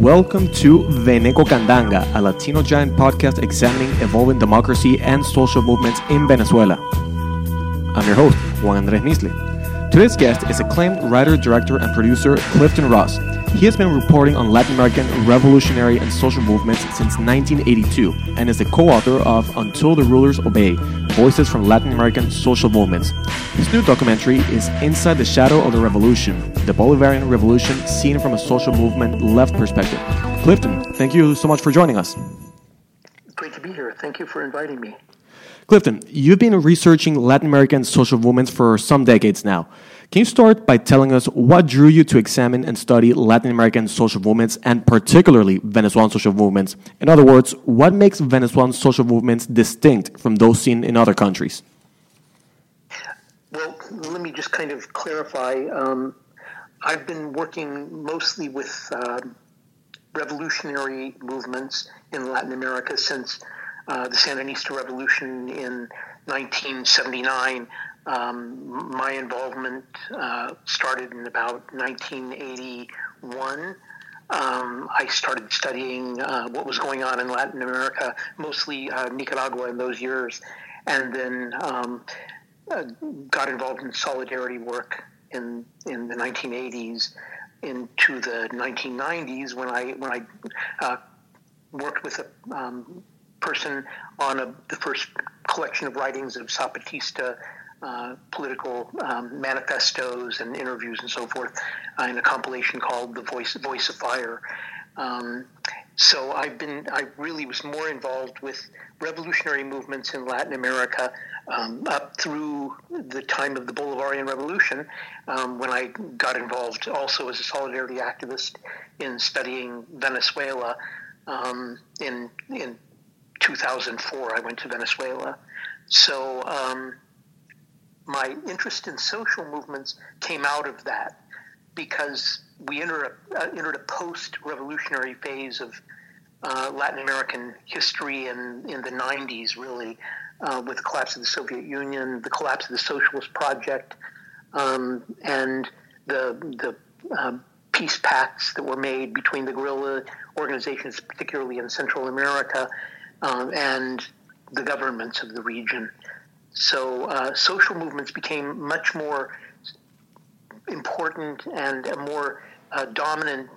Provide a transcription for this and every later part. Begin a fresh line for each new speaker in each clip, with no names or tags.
Welcome to Veneco Candanga, a Latino giant podcast examining evolving democracy and social movements in Venezuela. I'm your host, Juan Andres Nisle. Today's guest is acclaimed writer, director, and producer Clifton Ross. He has been reporting on Latin American revolutionary and social movements since 1982 and is the co author of Until the Rulers Obey Voices from Latin American Social Movements. His new documentary is In the Shadow of the Revolution The Bolivarian Revolution Seen from a Social Movement Left Perspective. Clifton, thank you so much for joining us.
Great to be here. Thank you for inviting me.
Clifton, you've been researching Latin American social movements for some decades now. Can you start by telling us what drew you to examine and study Latin American social movements and particularly Venezuelan social movements? In other words, what makes Venezuelan social movements distinct from those seen in other countries?
Well, let me just kind of clarify. Um, I've been working mostly with uh, revolutionary movements in Latin America since uh, the Sandinista Revolution in 1979. Um, my involvement uh, started in about 1981. Um, I started studying uh, what was going on in Latin America, mostly uh, Nicaragua in those years, and then um, uh, got involved in solidarity work in in the 1980s into the 1990s when I when I uh, worked with a um, person on a, the first collection of writings of Zapatista uh, political um, manifestos and interviews and so forth uh, in a compilation called "The Voice Voice of Fire." Um, so I've been I really was more involved with revolutionary movements in Latin America um, up through the time of the Bolivarian Revolution, um, when I got involved also as a solidarity activist in studying Venezuela. Um, in in 2004, I went to Venezuela. So um, my interest in social movements came out of that because we entered a, uh, entered a post-revolutionary phase of uh, Latin American history in, in the 90s, really, uh, with the collapse of the Soviet Union, the collapse of the Socialist Project, um, and the, the um, peace pacts that were made between the guerrilla organizations, particularly in Central America, um, and the governments of the region. So uh, social movements became much more important and a more uh, dominant,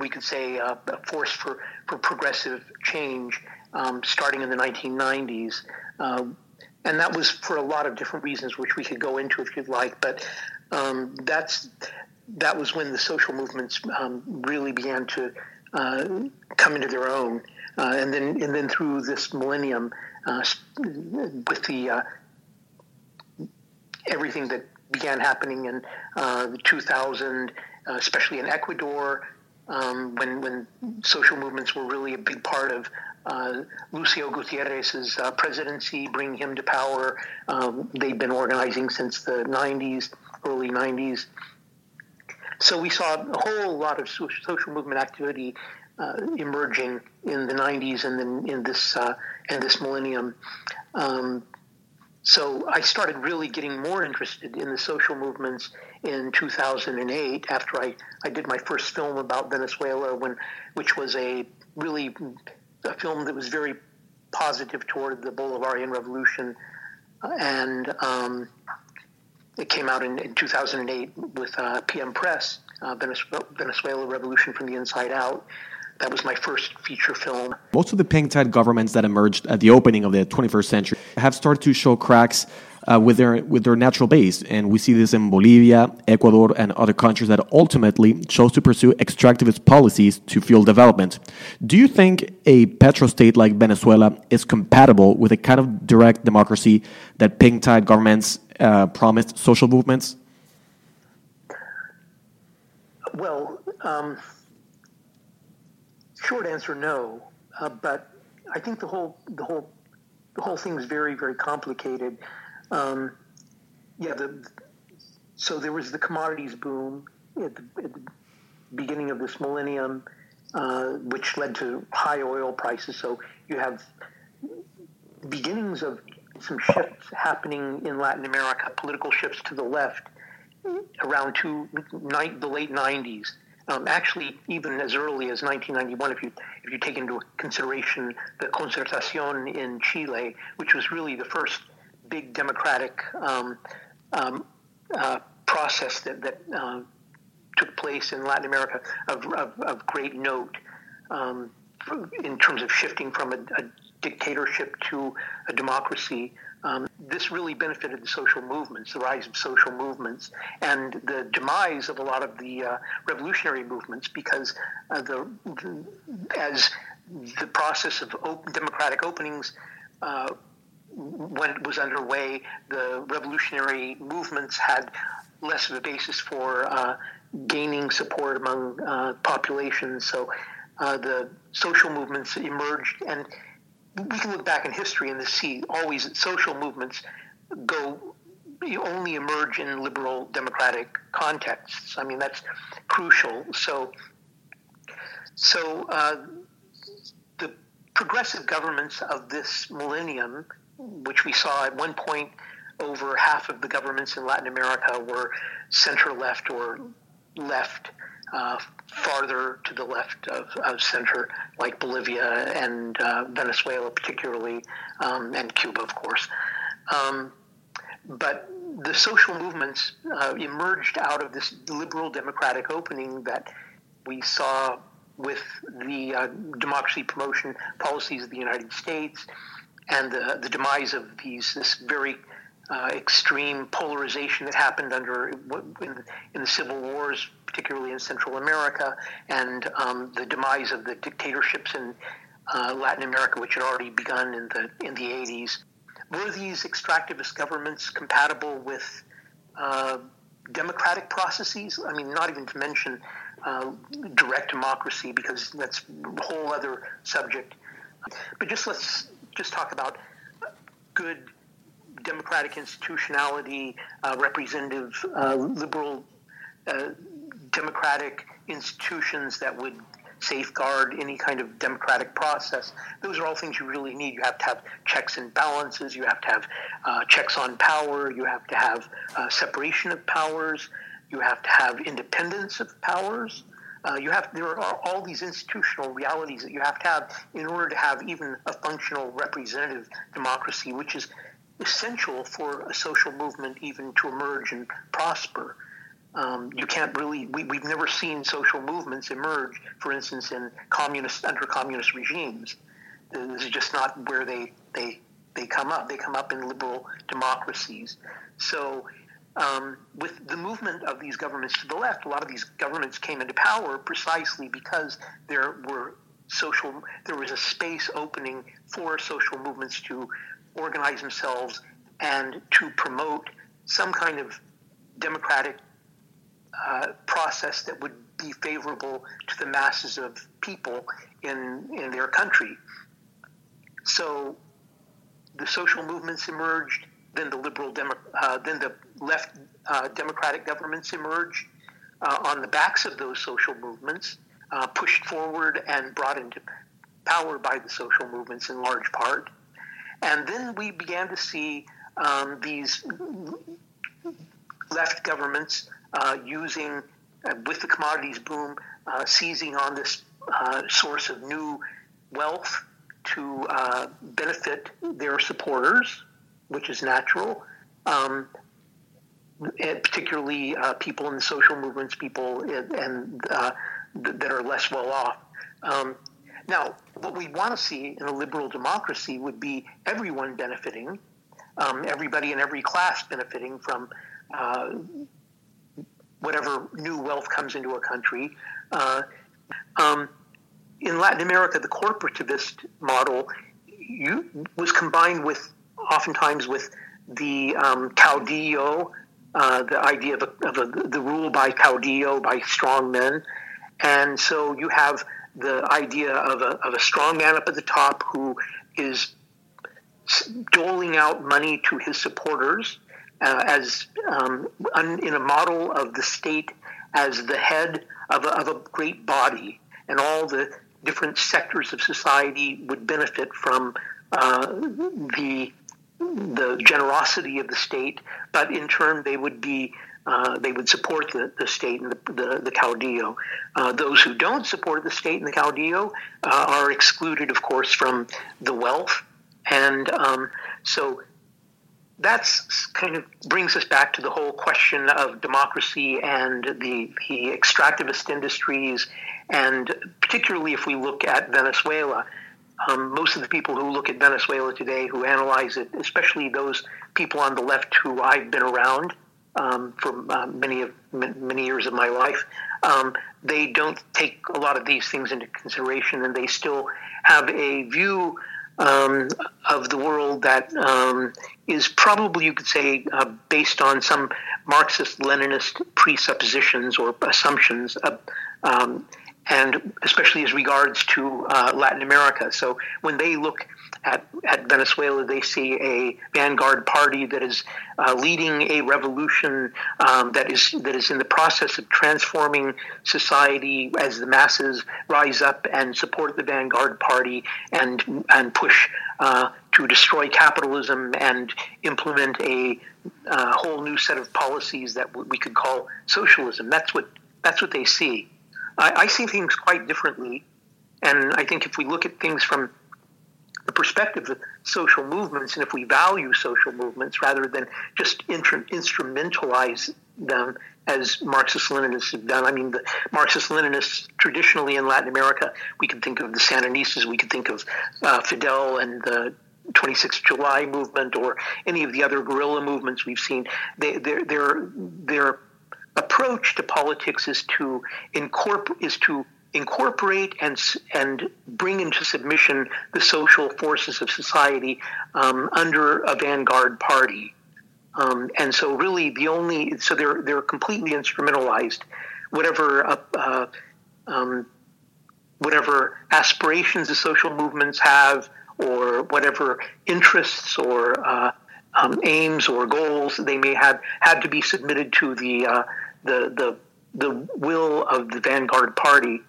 we could say, uh, force for, for progressive change um, starting in the 1990s. Uh, and that was for a lot of different reasons, which we could go into if you'd like. But um, that's that was when the social movements um, really began to uh, come into their own. Uh, and then and then through this millennium, with the everything that began happening in uh, 2000, uh, especially in Ecuador, um, when when social movements were really a big part of uh, Lucio Gutierrez's uh, presidency, bringing him to power. Um, they've been organizing since the 90s, early 90s. So we saw a whole lot of social movement activity uh, emerging in the 90s and then in this uh, in this millennium. Um, so I started really getting more interested in the social movements in 2008 after I, I did my first film about Venezuela, when which was a really a film that was very positive toward the Bolivarian Revolution, and um, it came out in, in 2008 with uh, PM Press, uh, Venezuela, Venezuela Revolution from the Inside Out. That was my first feature film.
Most of the pink tide governments that emerged at the opening of the 21st century have started to show cracks uh, with their with their natural base, and we see this in Bolivia, Ecuador, and other countries that ultimately chose to pursue extractivist policies to fuel development. Do you think a petrostate like Venezuela is compatible with a kind of direct democracy that pink tide governments uh, promised social movements?
Well. Um Short answer, no. Uh, but I think the whole the whole the whole thing is very very complicated. Um, yeah, the, so there was the commodities boom at the, at the beginning of this millennium, uh, which led to high oil prices. So you have beginnings of some shifts happening in Latin America, political shifts to the left around two, the late 90s Um, actually, even as early as 1991, if you if you take into consideration the Concertación in Chile, which was really the first big democratic um, um, uh, process that, that uh, took place in Latin America of, of, of great note um, in terms of shifting from a, a dictatorship to a democracy. Um, this really benefited the social movements, the rise of social movements, and the demise of a lot of the uh, revolutionary movements because uh, the, the, as the process of democratic openings uh, when was underway, the revolutionary movements had less of a basis for uh, gaining support among uh, populations. So uh, the social movements emerged, and we can look back in history and see always social movements go you only emerge in liberal democratic contexts. I mean that's crucial. So so uh, the progressive governments of this millennium, which we saw at one point over half of the governments in Latin America were center left or left uh, farther to the left of, of, center, like Bolivia and uh, Venezuela, particularly, um, and Cuba, of course. Um, but the social movements uh, emerged out of this liberal democratic opening that we saw with the uh, democracy promotion policies of the United States and the, the demise of these this very uh, extreme polarization that happened under in, in, the civil wars, particularly in Central America, and um, the demise of the dictatorships in uh, Latin America, which had already begun in the in the 80s. Were these extractivist governments compatible with uh, democratic processes? I mean, not even to mention uh, direct democracy, because that's a whole other subject. But just let's just talk about good democratic institutionality, uh, representative, uh, liberal, uh, democratic institutions that would safeguard any kind of democratic process. Those are all things you really need. You have to have checks and balances. You have to have uh, checks on power. You have to have uh, separation of powers. You have to have independence of powers. Uh, you have there are all these institutional realities that you have to have in order to have even a functional representative democracy, which is essential for a social movement even to emerge and prosper. Um, you can't really we, we've never seen social movements emerge, for instance, in communist under communist regimes. This is just not where they they they come up. They come up in liberal democracies. So. Um, with the movement of these governments to the left, a lot of these governments came into power precisely because there were social, there was a space opening for social movements to organize themselves and to promote some kind of democratic uh, process that would be favorable to the masses of people in in their country. So the social movements emerged, then the liberal demo, uh, then the left uh, democratic governments emerged uh, on the backs of those social movements, uh, pushed forward and brought into power by the social movements in large part. And then we began to see um, these left governments uh, using, uh, with the commodities boom, uh, seizing on this uh, source of new wealth to uh, benefit their supporters, which is natural. Um, particularly uh, people in the social movements, people in, and that are less well off. Um, now, what we want to see in a liberal democracy would be everyone benefiting, um, everybody in every class benefiting from uh, whatever new wealth comes into a country. Uh, um, in Latin America, the corporativist model you, was combined with, oftentimes, with the um, caudillo, uh, the idea of, a, of a, the rule by caudillo, by strong men. And so you have the idea of a, of a strong man up at the top who is doling out money to his supporters uh, as um, in a model of the state as the head of a, of a great body, and all the different sectors of society would benefit from uh, the the generosity of the state, but in turn they would be uh, they would support the, the state and the, the, the caudillo. Uh, those who don't support the state and the caudillo uh, are excluded, of course, from the wealth. And um, so that's kind of brings us back to the whole question of democracy and the, the extractivist industries. And particularly if we look at Venezuela, um, most of the people who look at Venezuela today, who analyze it, especially those people on the left who I've been around, um, for uh, many of many years of my life, um, they don't take a lot of these things into consideration, and they still have a view um, of the world that um, is probably, you could say, uh, based on some Marxist-Leninist presuppositions or assumptions. Uh, and especially as regards to uh, Latin America. So when they look at, at Venezuela, they see a vanguard party that is uh, leading a revolution um, that is that is in the process of transforming society as the masses rise up and support the vanguard party and and push uh, to destroy capitalism and implement a uh, whole new set of policies that we could call socialism. That's what that's what they see. I, I see things quite differently, and I think if we look at things from the perspective of social movements, and if we value social movements rather than just inter- instrumentalize them as Marxist Leninists have done. I mean, the Marxist Leninists traditionally in Latin America, we can think of the Sandinistas, we could think of uh, Fidel and the 26th July movement, or any of the other guerrilla movements we've seen. They, they're, they're, their approach to politics is to incorporate is to incorporate and and bring into submission the social forces of society um, under a vanguard party. Um, and so, really, the only so they're they're completely instrumentalized. Whatever uh, uh, um, whatever aspirations the social movements have, or whatever interests or uh, um, aims or goals they may have, had to be submitted to the uh, the the the will of the vanguard party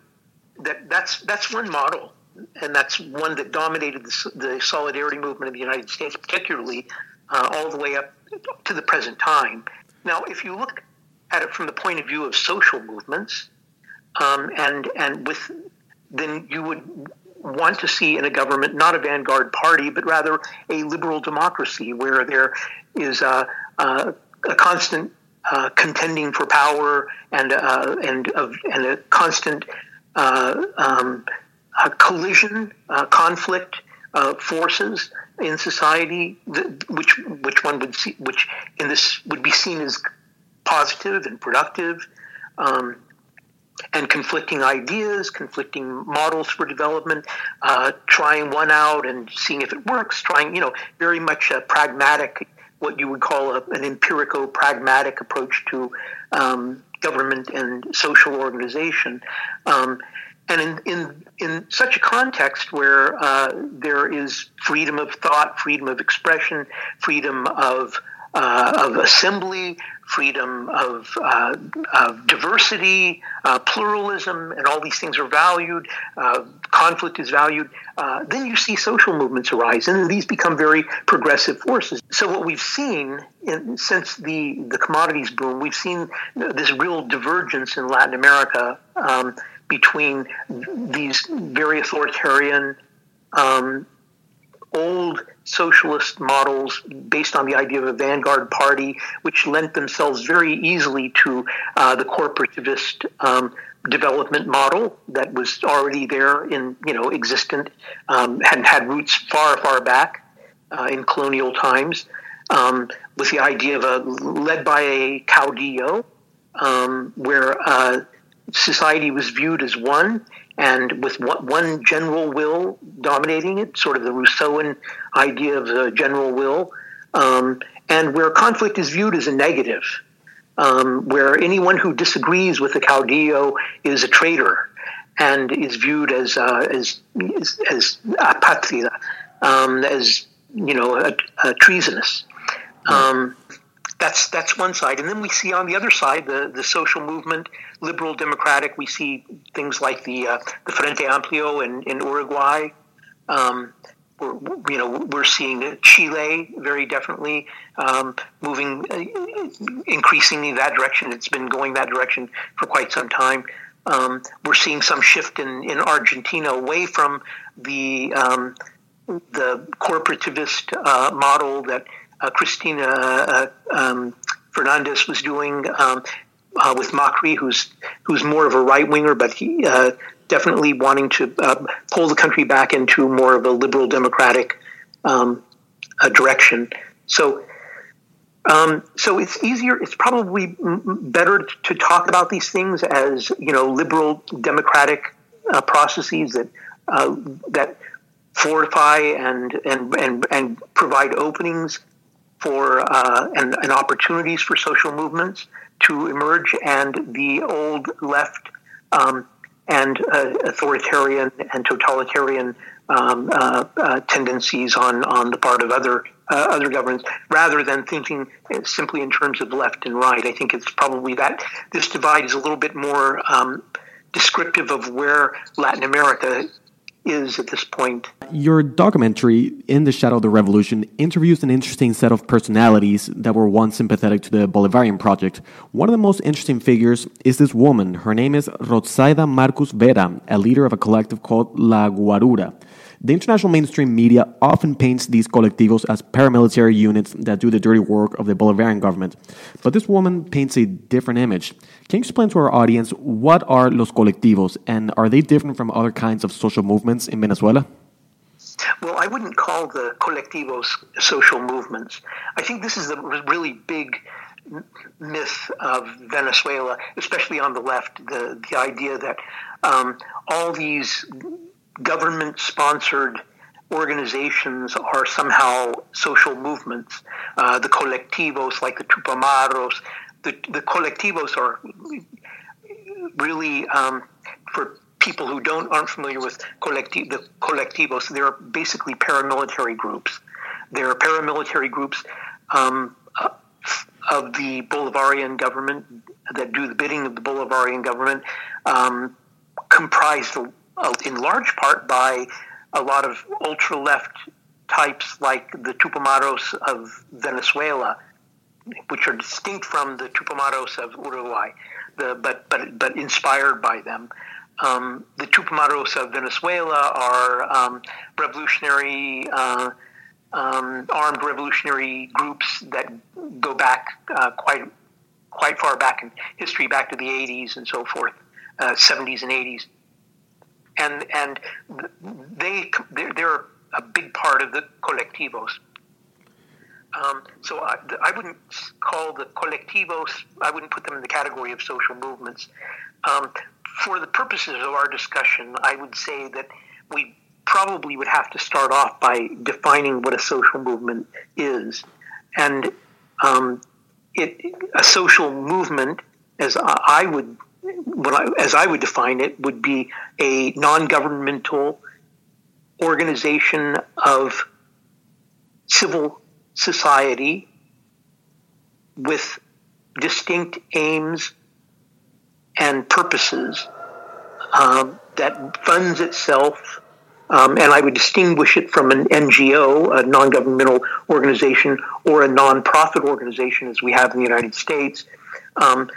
that that's that's one model, and that's one that dominated the, the solidarity movement in the United States, particularly uh, all the way up to the present time. Now, if you look at it from the point of view of social movements, um, and and with then you would want to see in a government not a vanguard party, but rather a liberal democracy where there is a, a, a constant uh, contending for power and uh, and and a constant uh, um, collision, uh, conflict uh, forces in society, which which one would see, which in this would be seen as positive and productive, um, and conflicting ideas, conflicting models for development, uh, trying one out and seeing if it works, trying you know very much a pragmatic, what you would call a, an empirical pragmatic approach to um, government and social organization. Um, and in, in, in such a context where uh, there is freedom of thought, freedom of expression, freedom of, uh, of assembly, freedom of, uh, of diversity, uh, pluralism, and all these things are valued, uh, conflict is valued, uh, then you see social movements arise, and these become very progressive forces. So, what we've seen in, since the, the commodities boom, we've seen this real divergence in Latin America um, between these very authoritarian um, old socialist models based on the idea of a vanguard party, which lent themselves very easily to uh, the corporativist um, development model that was already there in you know existent um, had had roots far far back uh, in colonial times, um, with the idea of a led by a caudillo, um, where uh, society was viewed as one and with one general will dominating it, sort of the Rousseauan idea of the general will, um, and where conflict is viewed as a negative, um, where anyone who disagrees with the caudillo is a traitor and is viewed as uh, as as, as um, as you know, a, a treasonous. Um, that's that's one side, and then we see on the other side the the social movement, liberal democratic. We see things like the uh, the Frente Amplio in in Uruguay, um, we're, you know, we're seeing Chile very definitely um, moving uh, increasingly that direction. It's been going that direction for quite some time. Um, we're seeing some shift in, in Argentina away from the um, the corporativist uh, model that uh, Cristina uh, um, Fernandez was doing um, uh, with Macri, who's who's more of a right winger, but he definitely wanting to uh, pull the country back into more of a liberal democratic um, direction. So. Um, so it's easier. It's probably better to talk about these things as you know liberal democratic uh, processes that that fortify and and and and provide openings for uh, and, and, opportunities for social movements to emerge, and the old left um, and uh, authoritarian and totalitarian um, uh, uh, tendencies on, on the part of other uh, other governments, rather than thinking simply in terms of left and right. I think it's probably that this divide is a little bit more um, descriptive of where Latin America is at this point.
Your documentary, In the Shadow of the Revolution, interviews an interesting set of personalities that were once sympathetic to the Bolivarian project. One of the most interesting figures is this woman. Her name is Rotsaida Marcus Vera, a leader of a collective called La Guarura. The international mainstream media often paints these colectivos as paramilitary units that do the dirty work of the Bolivarian government. But this woman paints a different image. Can you explain to our audience what are los colectivos and are they different from other kinds of social movements in Venezuela?
Well, I wouldn't call the colectivos social movements. I think this is a really big myth of Venezuela, especially on the left, the, the idea that um, all these government sponsored organizations are somehow social movements. Uh, the colectivos, like the Tupamaros, the, the colectivos are really um, for people who don't aren't familiar with the colectivos. They're basically paramilitary groups. They're paramilitary groups um, uh, of the Bolivarian government that do the bidding of the Bolivarian government, um, comprised in large part by a lot of ultra left types like the Tupamaros of Venezuela, which are distinct from the Tupamaros of Uruguay, the, but, but, but inspired by them. Um, the Tupamaros of Venezuela are um, revolutionary, uh, um, armed revolutionary groups that go back uh, quite quite far back in history, back to the 80s and so forth, uh, 70s and 80s and and they they're, they're a big part of the colectivos. Um, so I, I, wouldn't call the colectivos. I wouldn't put them in the category of social movements. Um, for the purposes of our discussion, I would say that we probably would have to start off by defining what a social movement is, and um, it, a social movement, as I would what I, as I would define it, would be a non-governmental organization of civil society with distinct aims and purposes um, that funds itself. Um, and I would distinguish it from an NGO, a non governmental organization, or a non-profit organization, as we have in the United States, um,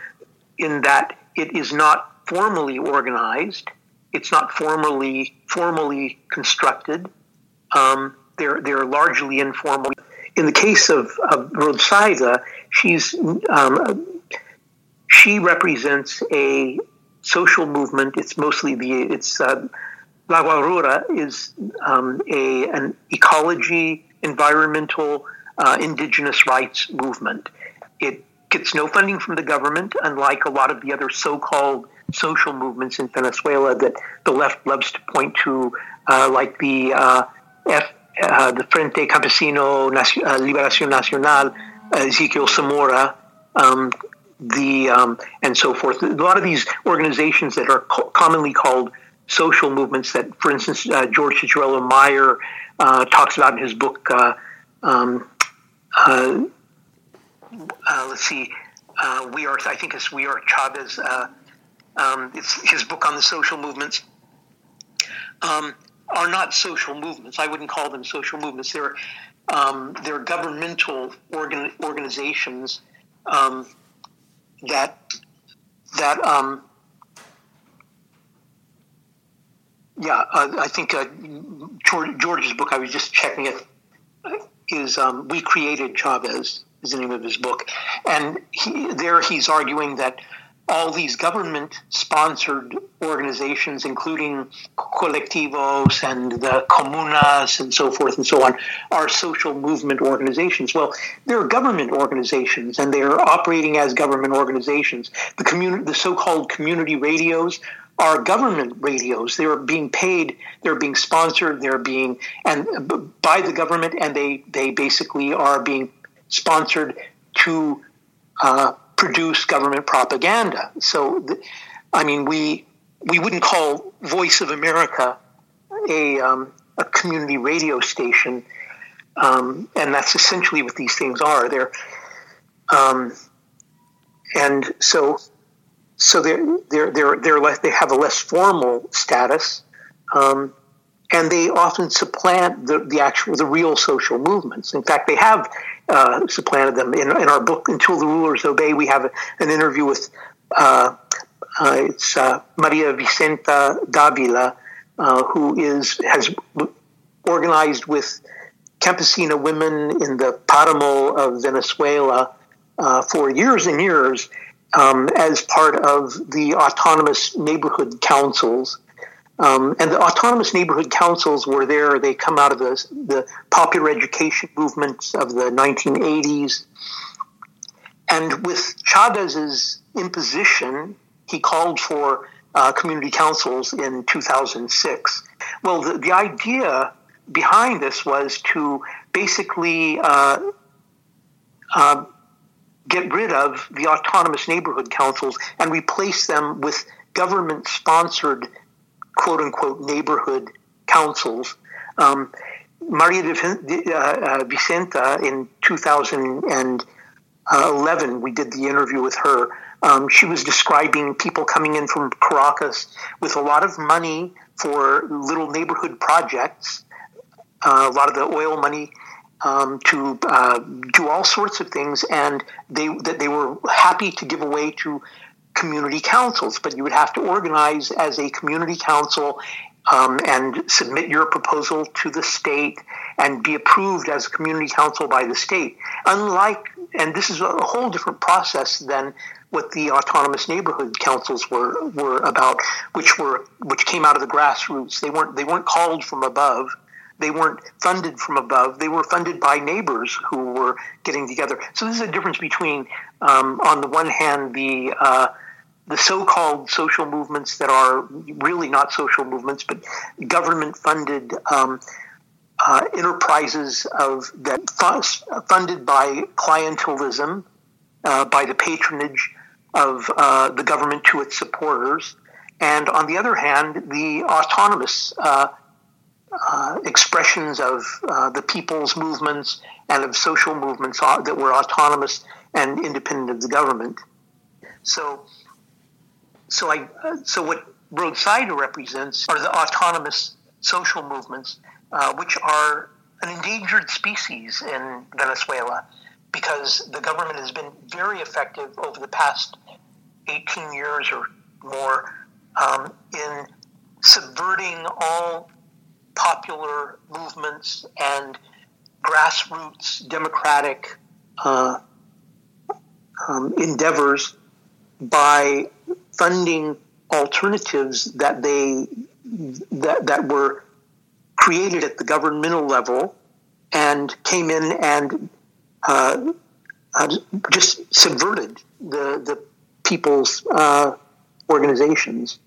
in that it is not formally organized. It's not formally formally constructed. Um, they're they're largely informal. In the case of, of Rotsaida, she's um, she represents a social movement. It's mostly the it's uh, La Guarura is um, a an ecology, environmental, uh, indigenous rights movement. It gets no funding from the government, unlike a lot of the other so-called social movements in Venezuela that the left loves to point to, uh, like the uh, F, uh, the Frente Campesino uh, Liberación Nacional, Ezequiel Zamora, um, the um, and so forth. A lot of these organizations that are co- commonly called social movements that, for instance, uh, George Ciccariello Maher uh, talks about in his book. Um, uh, let's see, uh, we are. I think it's we are Chavez. Uh, um, it's his book on the social movements. Um, are not social movements. I wouldn't call them social movements. They're um, they're governmental organ, organizations um, that that um, yeah. Uh, I think uh, George, George's book. I was just checking it. Is um, we created Chavez is the name of his book, and he, there he's arguing that all these government sponsored organizations, including colectivos and the comunas and so forth and so on, are social movement organizations. Well, they're government organizations and they're operating as government organizations. The, communi- the so called community radios are government radios. They're being paid, they're being sponsored, they're being and uh, by the government, and they, they basically are being sponsored to uh, produce government propaganda. So, I mean, we we wouldn't call Voice of America a um, a community radio station, um, and that's essentially what these things are. They're um, and so so they're they're they're they're less, they have a less formal status. Um, and they often supplant the, the actual the real social movements. In fact, they have uh, supplanted them. In, in, our book, Until the Rulers Obey, we have an interview with uh, uh, it's uh, Maria Vicenta Davila, uh, who is has organized with campesina women in the Paramo of Venezuela for years and years um, as part of the autonomous neighborhood councils um, and the autonomous neighborhood councils were there. They come out of the, the popular education movements of the 1980s. And with Chavez's imposition, he called for uh, community councils in 2006. Well, the, the idea behind this was to basically uh, uh, get rid of the autonomous neighborhood councils and replace them with government sponsored quote unquote neighborhood councils. Um, Maria de, uh, uh, Vicenta in 2011, we did the interview with her. Um, she was describing people coming in from Caracas with a lot of money for little neighborhood projects, uh, a lot of the oil money um, to uh, do all sorts of things, and they that they were happy to give away to community councils, but you would have to organize as a community council um, and submit your proposal to the state and be approved as a community council by the state. Unlike, and this is a whole different process than what the autonomous neighborhood councils were were about, which were which came out of the grassroots. They weren't they weren't called from above. They weren't funded from above. They were funded by neighbors who were getting together. So this is a difference between, um, on the one hand, the uh, the so-called social movements that are really not social movements, but government-funded um, uh, enterprises of that funded by clientelism, uh, by the patronage of uh, the government to its supporters, and on the other hand, the autonomous uh, uh, expressions of uh, the people's movements and of social movements that were autonomous and independent of the government. So so I so what Rotsaida represents are the autonomous social movements, uh, which are an endangered species in Venezuela because the government has been very effective over the past 18 years or more um, in subverting all popular movements and grassroots democratic uh, um, endeavors by funding alternatives that they that, that were created at the governmental level and came in and uh, uh, just subverted the the people's uh, organizations.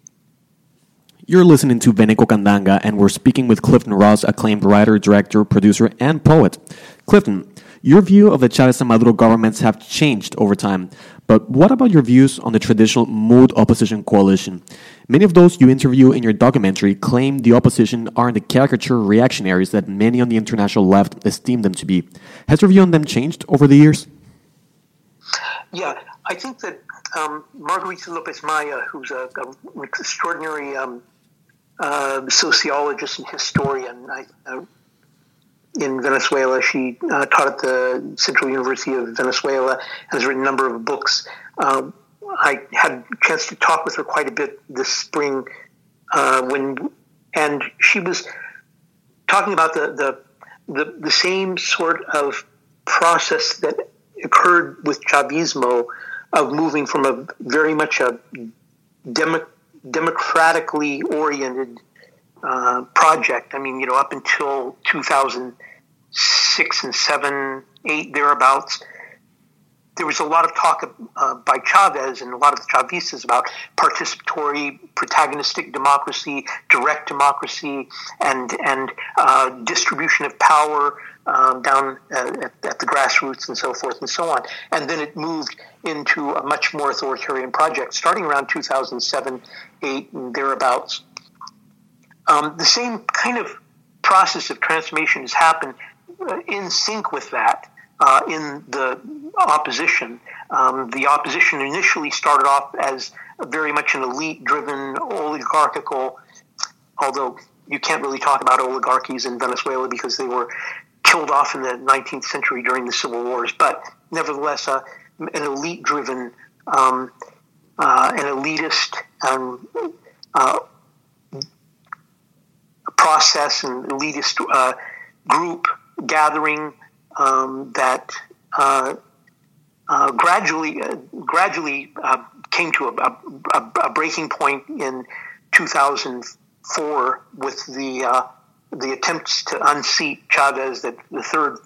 You're listening to Veneco Candanga, and we're speaking with Clifton Ross, acclaimed writer, director, producer, and poet. Clifton, your view of the Chavez and Maduro governments have changed over time. But what about your views on the traditional MUD opposition coalition? Many of those you interview in your documentary claim the opposition aren't the caricature reactionaries that many on the international left esteem them to be. Has your view on them changed over the years?
Yeah, I think that um, Margarita Lopez Maya, who's an extraordinary um, uh, sociologist and historian I, uh, in Venezuela. She uh, taught at the Central University of Venezuela and has written a number of books. Um, I had a chance to talk with her quite a bit this spring uh, when, and she was talking about the, the the the same sort of process that occurred with Chavismo of moving from a very much a demo, democratically oriented uh, project. I mean, you know, up until 2006 and 7, 8, thereabouts, there was a lot of talk uh, by Chavez and a lot of the Chavistas about participatory, protagonistic democracy, direct democracy, and and uh, distribution of power um, down uh, at, at, the grassroots and so forth and so on. And then it moved into a much more authoritarian project starting around 2007, 8, and thereabouts. Um, the same kind of process of transformation has happened uh, in sync with that uh, in the opposition. Um, the opposition initially started off as very much an elite driven oligarchical, although you can't really talk about oligarchies in Venezuela because they were killed off in the 19th century during the civil wars, but nevertheless, uh, an elite driven, um, uh, an elitist um, process and elitist uh, group gathering um, that uh, uh, gradually uh, gradually uh, came to a, a, a, breaking point in 2004 with the uh, the attempts to unseat Chavez. That the third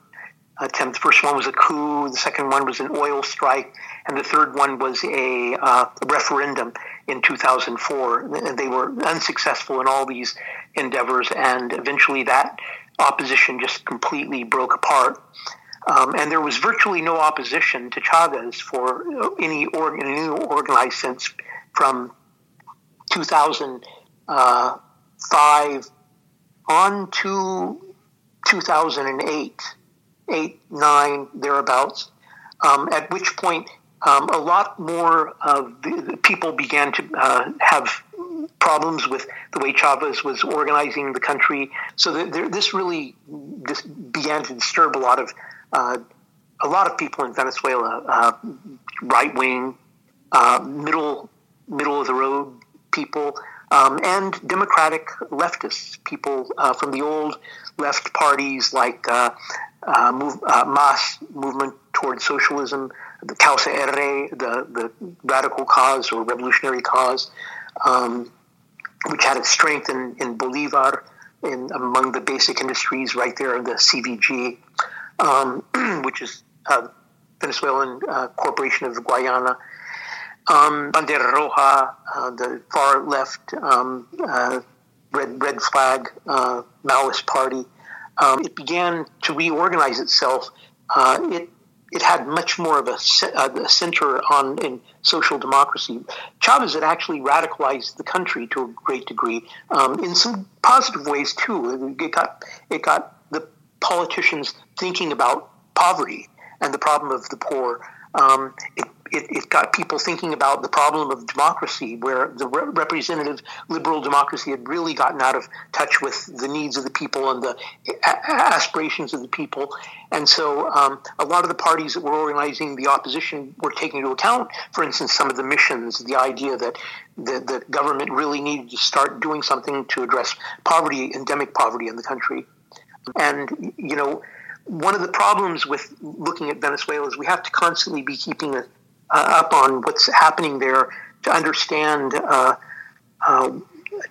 attempt, the first one was a coup, the second one was an oil strike, and the third one was a uh, referendum in 2004. They were unsuccessful in all these endeavors, and eventually that opposition just completely broke apart. Um, and there was virtually no opposition to Chavez for any, or, in any organized sense from 2005 on to 2008, 8, 9, thereabouts, um, at which point um, a lot more of the, the people began to uh, have problems with the way Chavez was organizing the country. So this really this began to disturb a lot of uh, a lot of people in Venezuela, uh, right wing, uh, middle middle of the road people, um, and democratic leftists, people uh, from the old left parties like uh, move, MAS movement towards socialism, the Causa R, the the radical cause or revolutionary cause. Um, which had its strength in, in Bolivar, in among the basic industries right there in the CVG, um, which is uh, Venezuelan uh, Corporation of Guayana. Um, Bandera Roja, uh, the far left um, uh, red red flag uh, Maoist party. Um, it began to reorganize itself. Uh, it it had much more of a, a, center on in social democracy. Chavez had actually radicalized the country to a great degree, um, in some positive ways too. It got it got the politicians thinking about poverty and the problem of the poor. Um, it it, it, got people thinking about the problem of democracy, where the re- representative liberal democracy had really gotten out of touch with the needs of the people and the a- aspirations of the people. And so um, a lot of the parties that were organizing the opposition were taking into account, for instance, some of the missions, the idea that the, the government really needed to start doing something to address poverty, endemic poverty in the country. And, you know, one of the problems with looking at Venezuela is we have to constantly be keeping a up on what's happening there to understand uh, uh,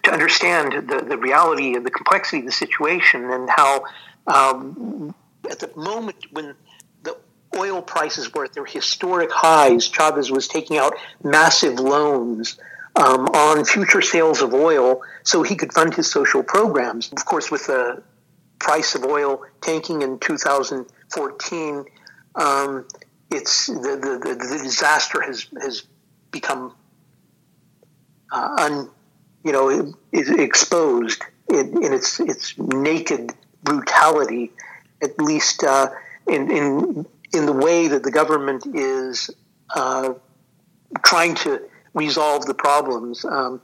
to understand the, the reality and the complexity of the situation and how um, at the moment when the oil prices were at their historic highs, Chavez was taking out massive loans um, on future sales of oil so he could fund his social programs. Of course, with the price of oil tanking in 2014, um, it's the, the, the, disaster has has become uh, un, you know exposed in, in, its its naked brutality, at least uh, in in in the way that the government is uh, trying to resolve the problems. Um,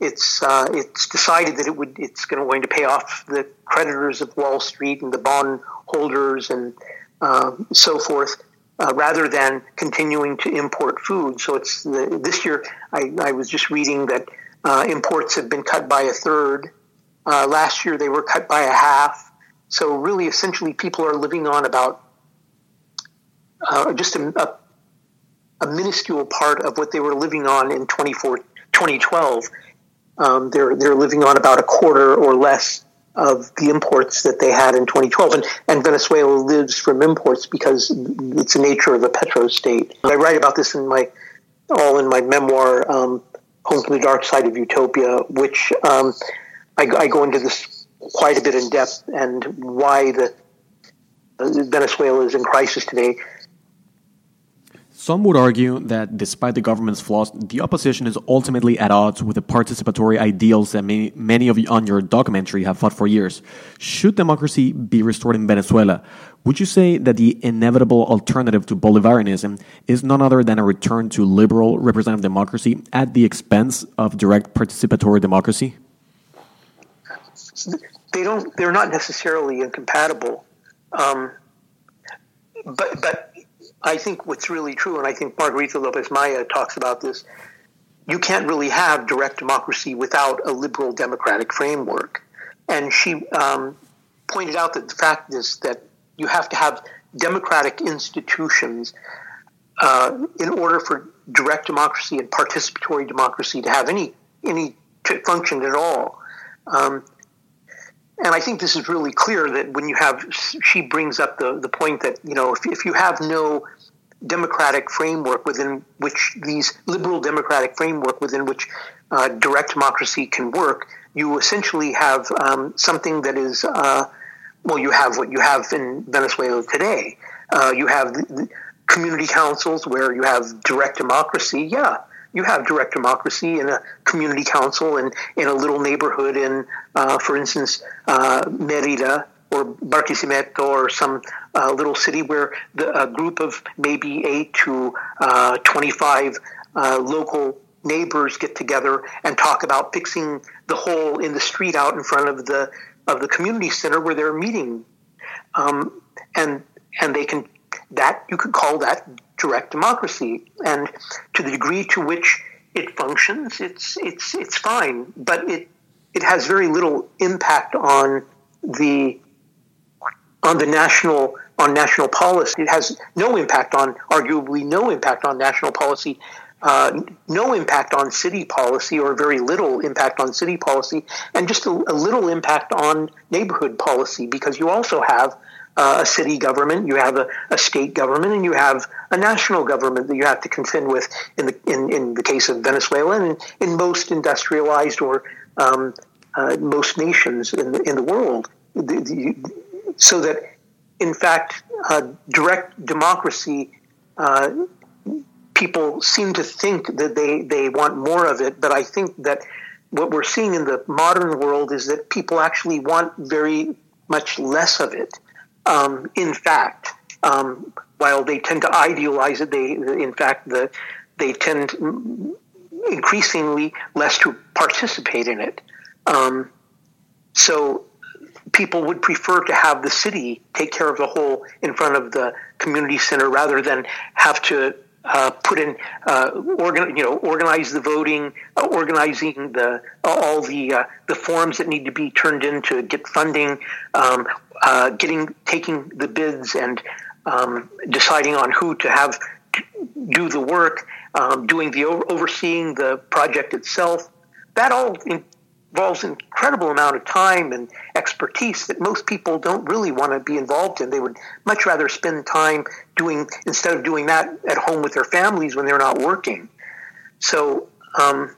it's uh, it's decided that it would it's going to pay off the creditors of Wall Street and the bond holders and uh, so forth, uh, rather than continuing to import food. So it's the, this year. I, I, was just reading that uh, imports have been cut by a third. Uh, last year they were cut by a half. So really, essentially, people are living on about uh, just a, a, a minuscule part of what they were living on in 2012 um, they're they're living on about a quarter or less of the imports that they had in 2012, and, and Venezuela lives from imports because it's the nature of a petro state. I write about this in my all in my memoir, um, "Home to the Dark Side of Utopia," which um, I, I, go into this quite a bit in depth and why the uh, Venezuela is in crisis today.
Some would argue that despite the government's flaws, the opposition is ultimately at odds with the participatory ideals that many, many of you on your documentary have fought for years. Should democracy be restored in Venezuela, would you say that the inevitable alternative to Bolivarianism is none other than a return to liberal representative democracy at the expense of direct participatory democracy?
They don't. They're not necessarily incompatible. Um, but but I think what's really true, and I think Margarita Lopez Maya talks about this, you can't really have direct democracy without a liberal democratic framework. And she um, pointed out that the fact is that you have to have democratic institutions uh, in order for direct democracy and participatory democracy to have any any function at all. Um, and I think this is really clear that when you have, she brings up the, the point that, you know, if, if you have no democratic framework within which these liberal democratic framework within which uh, direct democracy can work, you essentially have um, something that is, uh, well, you have what you have in Venezuela today. Uh, you have community councils where you have direct democracy. Yeah, you have direct democracy in a community council and in a little neighborhood in, uh, for instance, uh, Merida or Barquisimeto or some uh, little city where the, a group of maybe eight to uh, 25 uh, local neighbors get together and talk about fixing the hole in the street out in front of the of the community center where they're meeting, um, and and they can that you could call that direct democracy. And to the degree to which it functions, it's it's it's fine, but it it has very little impact on the on the national on national policy. It has no impact on, arguably, no impact on national policy. Uh, no impact on city policy, or very little impact on city policy, and just a, a little impact on neighborhood policy, because you also have uh, a city government, you have a, a, state government, and you have a national government that you have to contend with in the in, in the case of Venezuela and in, most industrialized or um, uh, most nations in the, in the world. The, the, so that, in fact, uh, direct democracy. Uh, people seem to think that they, they want more of it, but I think that what we're seeing in the modern world is that people actually want very much less of it. Um, in fact, um, while they tend to idealize it, they in fact the, they tend increasingly less to participate in it. Um, so people would prefer to have the city take care of the whole in front of the community center rather than have to uh, put in, uh, organ, you know, organize the voting, uh, organizing the all the uh, the forms that need to be turned in to get funding, um, uh, getting taking the bids and um, deciding on who to have do the work, um, doing the overseeing the project itself. That all involves an incredible amount of time and expertise that most people don't really want to be involved in. They would much rather spend time doing instead of doing that at home with their families when they're not working. So, um,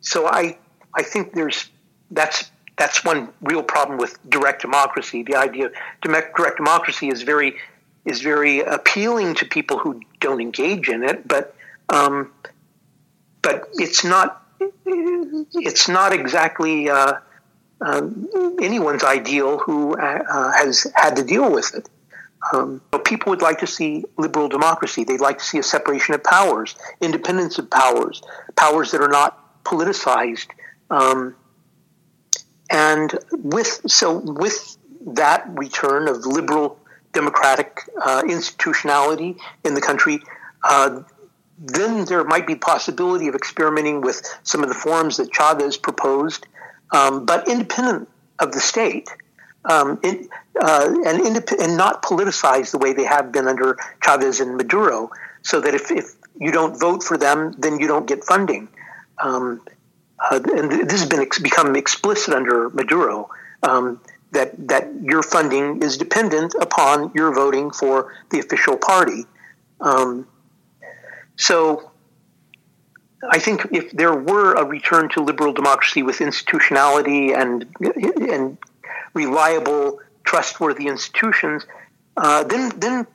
so I I think there's that's that's one real problem with direct democracy. The idea of direct democracy is very is very appealing to people who don't engage in it, but um, but it's not it's not exactly uh, uh, anyone's ideal who uh, has had to deal with it. Um, people would like to see liberal democracy. They'd like to see a separation of powers, independence of powers, powers that are not politicized. Um, and with so with that return of liberal democratic uh, institutionality in the country, uh, then there might be possibility of experimenting with some of the forms that Chavez proposed, um, but independent of the state. Um, it, uh, and, indep- and not politicized the way they have been under Chavez and Maduro, so that if, if you don't vote for them, then you don't get funding. Um, uh, and this has been ex- become explicit under Maduro um, that that your funding is dependent upon your voting for the official party. Um, so, I think if there were a return to liberal democracy with institutionality and and reliable, trustworthy institutions, uh, then then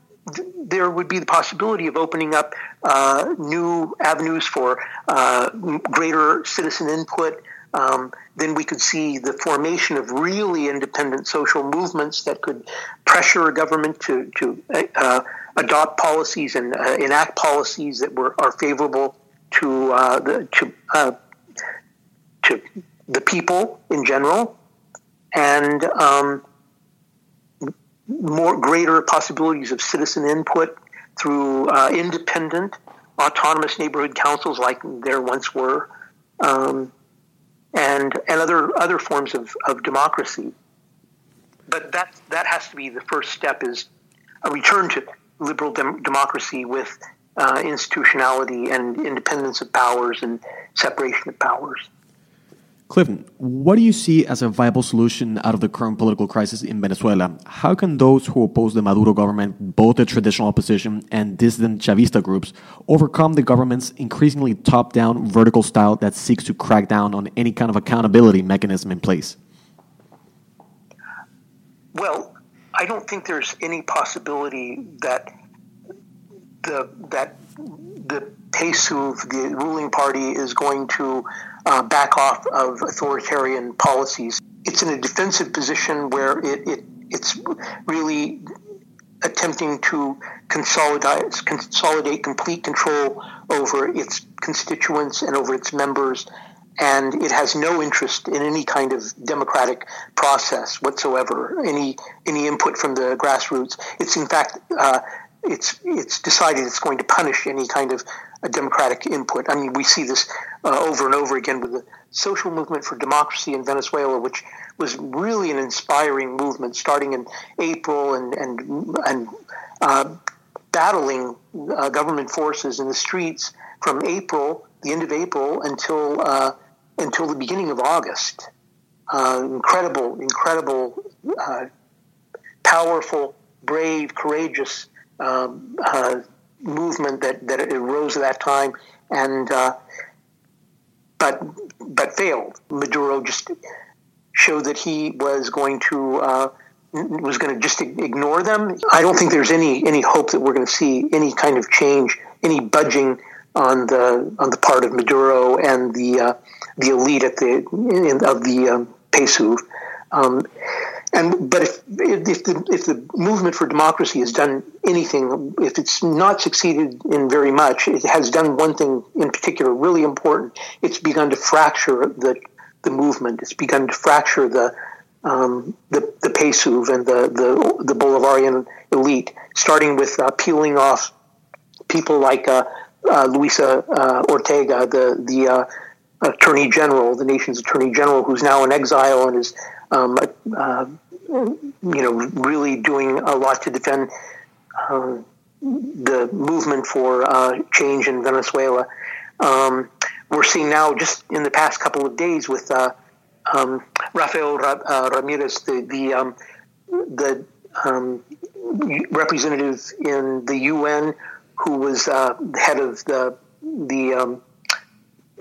there would be the possibility of opening up uh, new avenues for uh, greater citizen input. Um, then we could see the formation of really independent social movements that could pressure a government to to uh, adopt policies and uh, enact policies that were are favorable to uh, the to uh, to the people in general, and um, more greater possibilities of citizen input through uh, independent, autonomous neighborhood councils like there once were, um, and and other other forms of, of democracy. But that that has to be the first step is a return to liberal dem- democracy with uh, institutionality and independence of powers and separation of powers.
Clifton, what do you see as a viable solution out of the current political crisis in Venezuela? How can those who oppose the Maduro government, both the traditional opposition and dissident Chavista groups, overcome the government's increasingly top down vertical style that seeks to crack down on any kind of accountability mechanism in place?
Well, I don't think there's any possibility that the that the PSUV, the ruling party, is going to uh, back off of authoritarian policies. It's in a defensive position where it, it it's really attempting to consolidate consolidate complete control over its constituents and over its members and it has no interest in any kind of democratic process whatsoever any any input from the grassroots it's in fact uh, it's it's decided it's going to punish any kind of democratic input. I mean, we see this uh, over and over again with the social movement for democracy in Venezuela, which was really an inspiring movement, starting in April and and and uh, battling uh, government forces in the streets from April, the end of April, until uh, until the beginning of August. Uh, incredible, incredible, uh, powerful, brave, courageous um, uh, movement that, that arose at that time, and uh, but but failed. Maduro just showed that he was going to uh, was going to just ignore them. I don't think there's any any hope that we're going to see any kind of change, any budging on the on the part of Maduro and the uh, the elite at the in, of the um. Um, and but if if the if the movement for democracy has done anything, if it's not succeeded in very much, it has done one thing in particular really important. It's begun to fracture the the movement. It's begun to fracture the um, the the and the the the Bolivarian elite, starting with uh, peeling off people like uh, uh, Luisa uh, Ortega, the the uh, attorney general, the nation's attorney general, who's now in exile and is um, uh, you know, really doing a lot to defend uh, the movement for uh, change in Venezuela. Um, we're seeing now, just in the past couple of days, with uh, um, Rafael Ra- uh, Ramirez, the the, um, the um, representative in the UN, who was uh, head of the the um,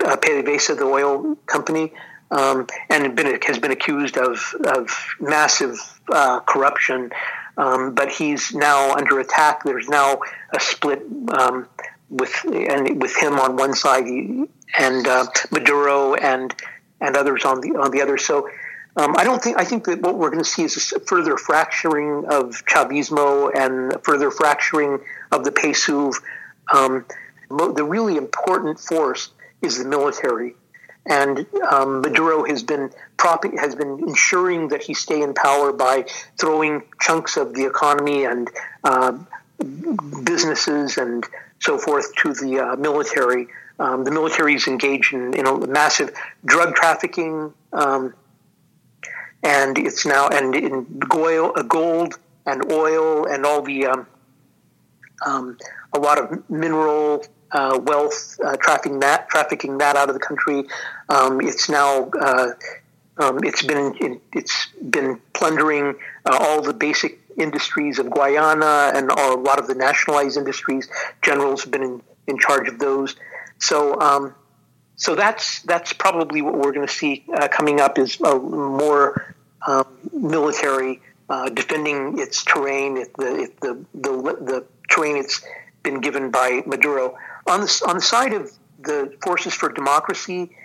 uh, PDVSA, the oil company, um, and been, has been accused of, of massive uh, corruption. Um, but he's now under attack. There's now a split um, with and with him on one side and uh, Maduro and and others on the on the other. So. Um, I don't think. I think that what we're going to see is a further fracturing of Chavismo and further fracturing of the PSUV. Um, the really important force is the military and um, Maduro has been propping, has been ensuring that he stay in power by throwing chunks of the economy and uh, businesses and so forth to the uh, military. Um, the military is engaged in, in, a massive drug trafficking, um, and it's now and in uh, gold and oil and all the um, um, a lot of mineral uh, wealth uh, trafficking that trafficking that out of the country. Um, it's now uh, um, it's been it's been plundering uh, all the basic industries of Guayana and a lot of the nationalized industries. Generals have been in, in charge of those. So um, so that's that's probably what we're going to see uh, coming up is more um, military uh, defending its terrain, the, the, the, the terrain it's been given by Maduro. On the, on the side of the Forces for Democracy,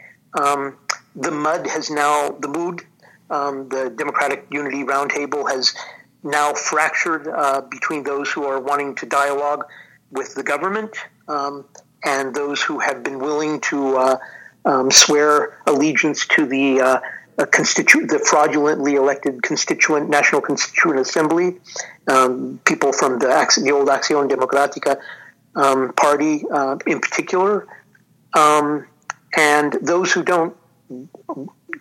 um, the MUD has now, the MOOD, um, the Democratic Unity Roundtable, has now fractured uh, between those who are wanting to dialogue with the government um, and those who have been willing to uh, um, swear allegiance to the uh, constitu- the fraudulently elected constituent National Constituent Assembly, um, people from the, the old Acción Democrática um, party uh, in particular, um, and those who don't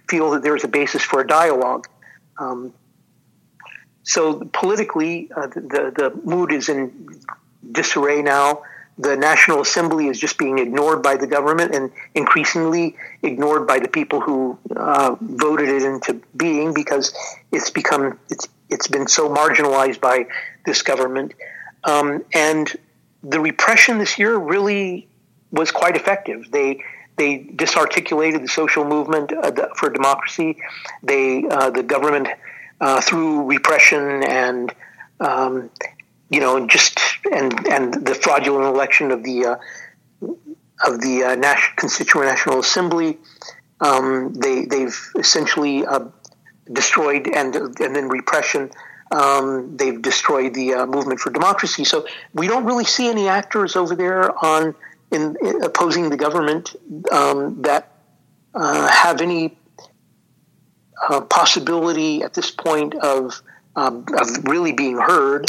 feel that there's a basis for a dialogue. Um, so politically, uh, the, the MUD is in disarray now the National Assembly is just being ignored by the government and increasingly ignored by the people who uh, voted it into being because it's become it's it's been so marginalized by this government. Um, and the repression this year really was quite effective. They they disarticulated the social movement uh, for democracy. They uh, the government uh, through repression and um, you know, just and and the fraudulent election of the of the uh, National Constituent National Assembly. Um, they they've essentially uh, destroyed and and then repression. Um, they've destroyed the uh, movement for democracy. So we don't really see any actors over there on in, in opposing the government um, that uh, have any uh, possibility at this point of um, of really being heard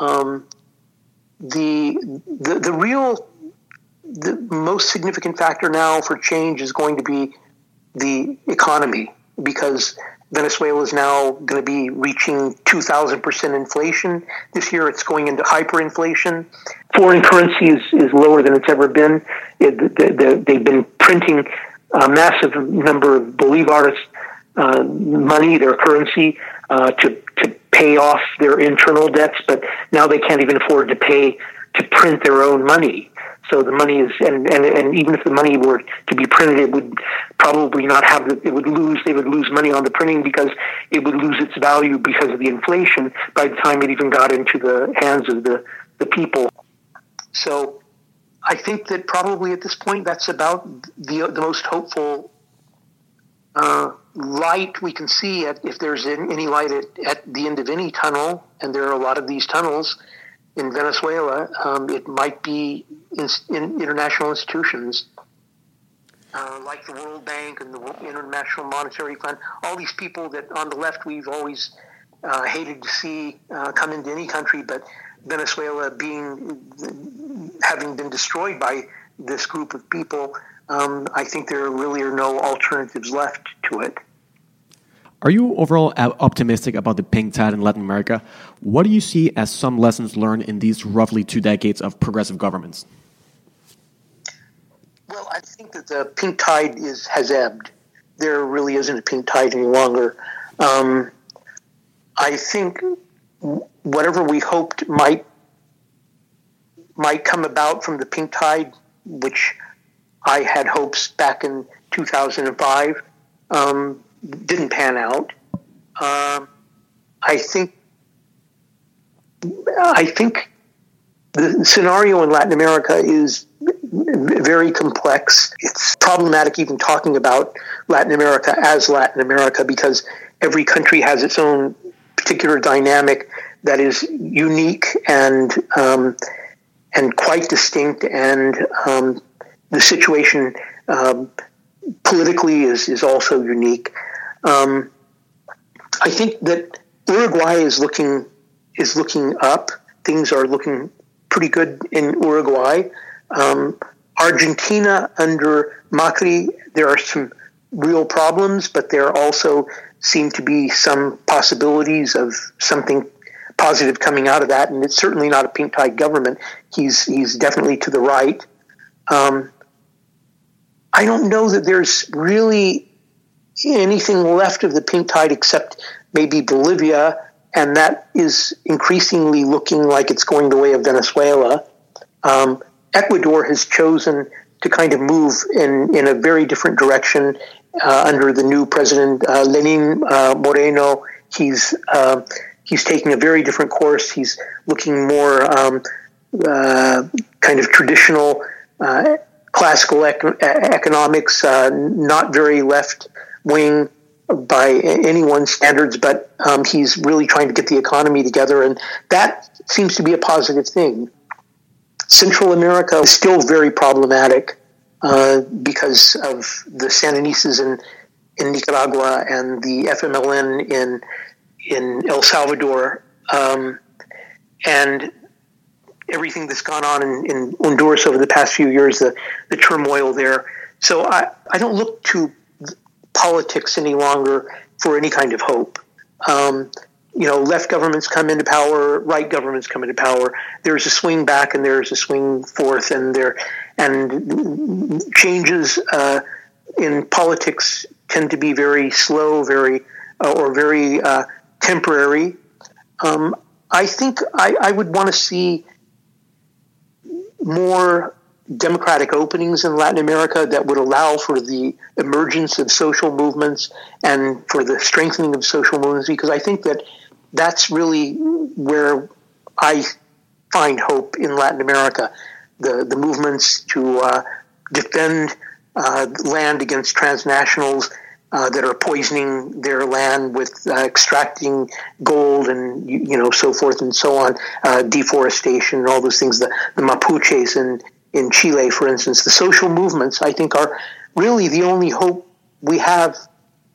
um, the, the the real the most significant factor now for change is going to be the economy because Venezuela is now going to be reaching 2,000% inflation this year. It's going into hyperinflation. Foreign currency is, is lower than it's ever been. It, the, the, they've been printing a massive number of bolivars, uh, money, their currency, uh, to, to pay off their internal debts, but now they can't even afford to pay to print their own money. So the money is, and, and, and even if the money were to be printed, it would probably not have, the, it would lose, they would lose money on the printing because it would lose its value because of the inflation by the time it even got into the hands of the, the people. So I think that probably at this point, that's about the, the most hopeful uh, light we can see at, if there's any light at, at, the end of any tunnel, and there are a lot of these tunnels in Venezuela, um, it might be in, in international institutions uh, like the World Bank and the International Monetary Fund. All these people that on the left we've always uh, hated to see uh, come into any country, but Venezuela being having been destroyed by this group of people um, I think there really are no alternatives left to it.
Are you overall optimistic about the pink tide in Latin America? What do you see as some lessons learned in these roughly two decades of progressive governments?
Well, I think that the pink tide is has ebbed. There really isn't a pink tide any longer. Um, I think whatever we hoped might might come about from the pink tide, which I had hopes back in 2005. Um, didn't pan out. Um, I think. I think the scenario in Latin America is very complex. It's problematic even talking about Latin America as Latin America because every country has its own particular dynamic that is unique and um, and quite distinct and um, the situation um, politically is, is also unique. Um, I think that Uruguay is looking is looking up. Things are looking pretty good in Uruguay. Um, Argentina under Macri, there are some real problems, but there also seem to be some possibilities of something positive coming out of that. And it's certainly not a pink tide government. He's he's definitely to the right. Um, I don't know that there's really anything left of the pink tide except maybe Bolivia, and that is increasingly looking like it's going the way of Venezuela. Um, Ecuador has chosen to kind of move in, in a very different direction uh, under the new president, uh, Lenin uh, Moreno. He's uh, he's taking a very different course. He's looking more um, uh, kind of traditional uh, classical ec- economics, not very left wing by anyone's standards, but um, he's really trying to get the economy together, and that seems to be a positive thing. Central America is still very problematic uh, because of the Sandinistas in, in Nicaragua and the FMLN in in El Salvador, um, and everything that's gone on in, in, Honduras over the past few years, the, the turmoil there. So I, I don't look to politics any longer for any kind of hope. Um, you know, left governments come into power, right governments come into power. There's a swing back and there's a swing forth, and there and changes uh, in politics tend to be very slow, very uh, or very uh, temporary. Um, I think I, I would want to see more democratic openings in Latin America that would allow for the emergence of social movements and for the strengthening of social movements because I think that that's really where I find hope in Latin America. The, the movements to uh, defend uh, land against transnationals uh, that are poisoning their land with uh, extracting gold and you know so forth and so on, uh, deforestation and all those things. The, the Mapuches and in Chile, for instance, the social movements, I think, are really the only hope we have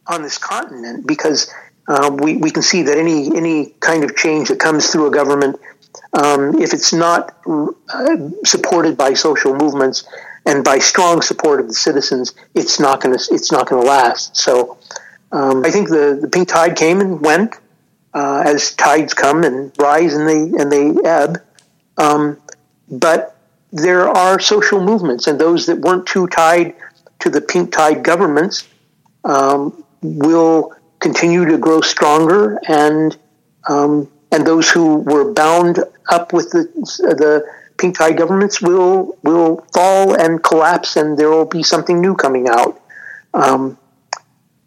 on this continent because uh, we, we can see that any any kind of change that comes through a government, um, if it's not uh, supported by social movements and by strong support of the citizens, it's not going to it's not going to last. So um, I think the, the pink tide came and went uh, as tides come and rise and they and they ebb. Um, but there are social movements, and those that weren't too tied to the pink tide governments um, will continue to grow stronger, and um, and those who were bound up with the the pink tide governments will will fall and collapse, and there will be something new coming out. Um,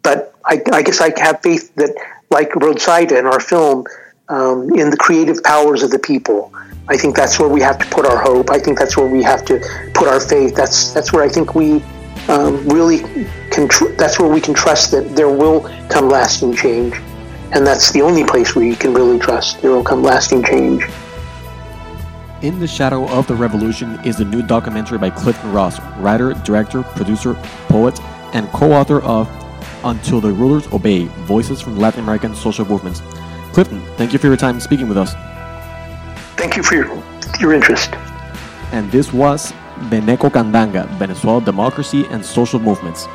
but I, I, guess I have faith that, like Rotsaida in our film, um, in the creative powers of the people. I think that's where we have to put our hope. I think that's where we have to put our faith. That's that's where I think we um, really can. Tr- that's where we can trust that there will come lasting change, and that's the only place where you can really trust there will come lasting change.
In the Shadow of the Revolution is a new documentary by Clifton Ross, writer, director, producer, poet, and co-author of Until the Rulers Obey: Voices from Latin American Social Movements. Clifton, thank you for your time speaking with us.
Thank you for your, your interest.
And this was Veneco Candanga, Venezuela Democracy and Social Movements.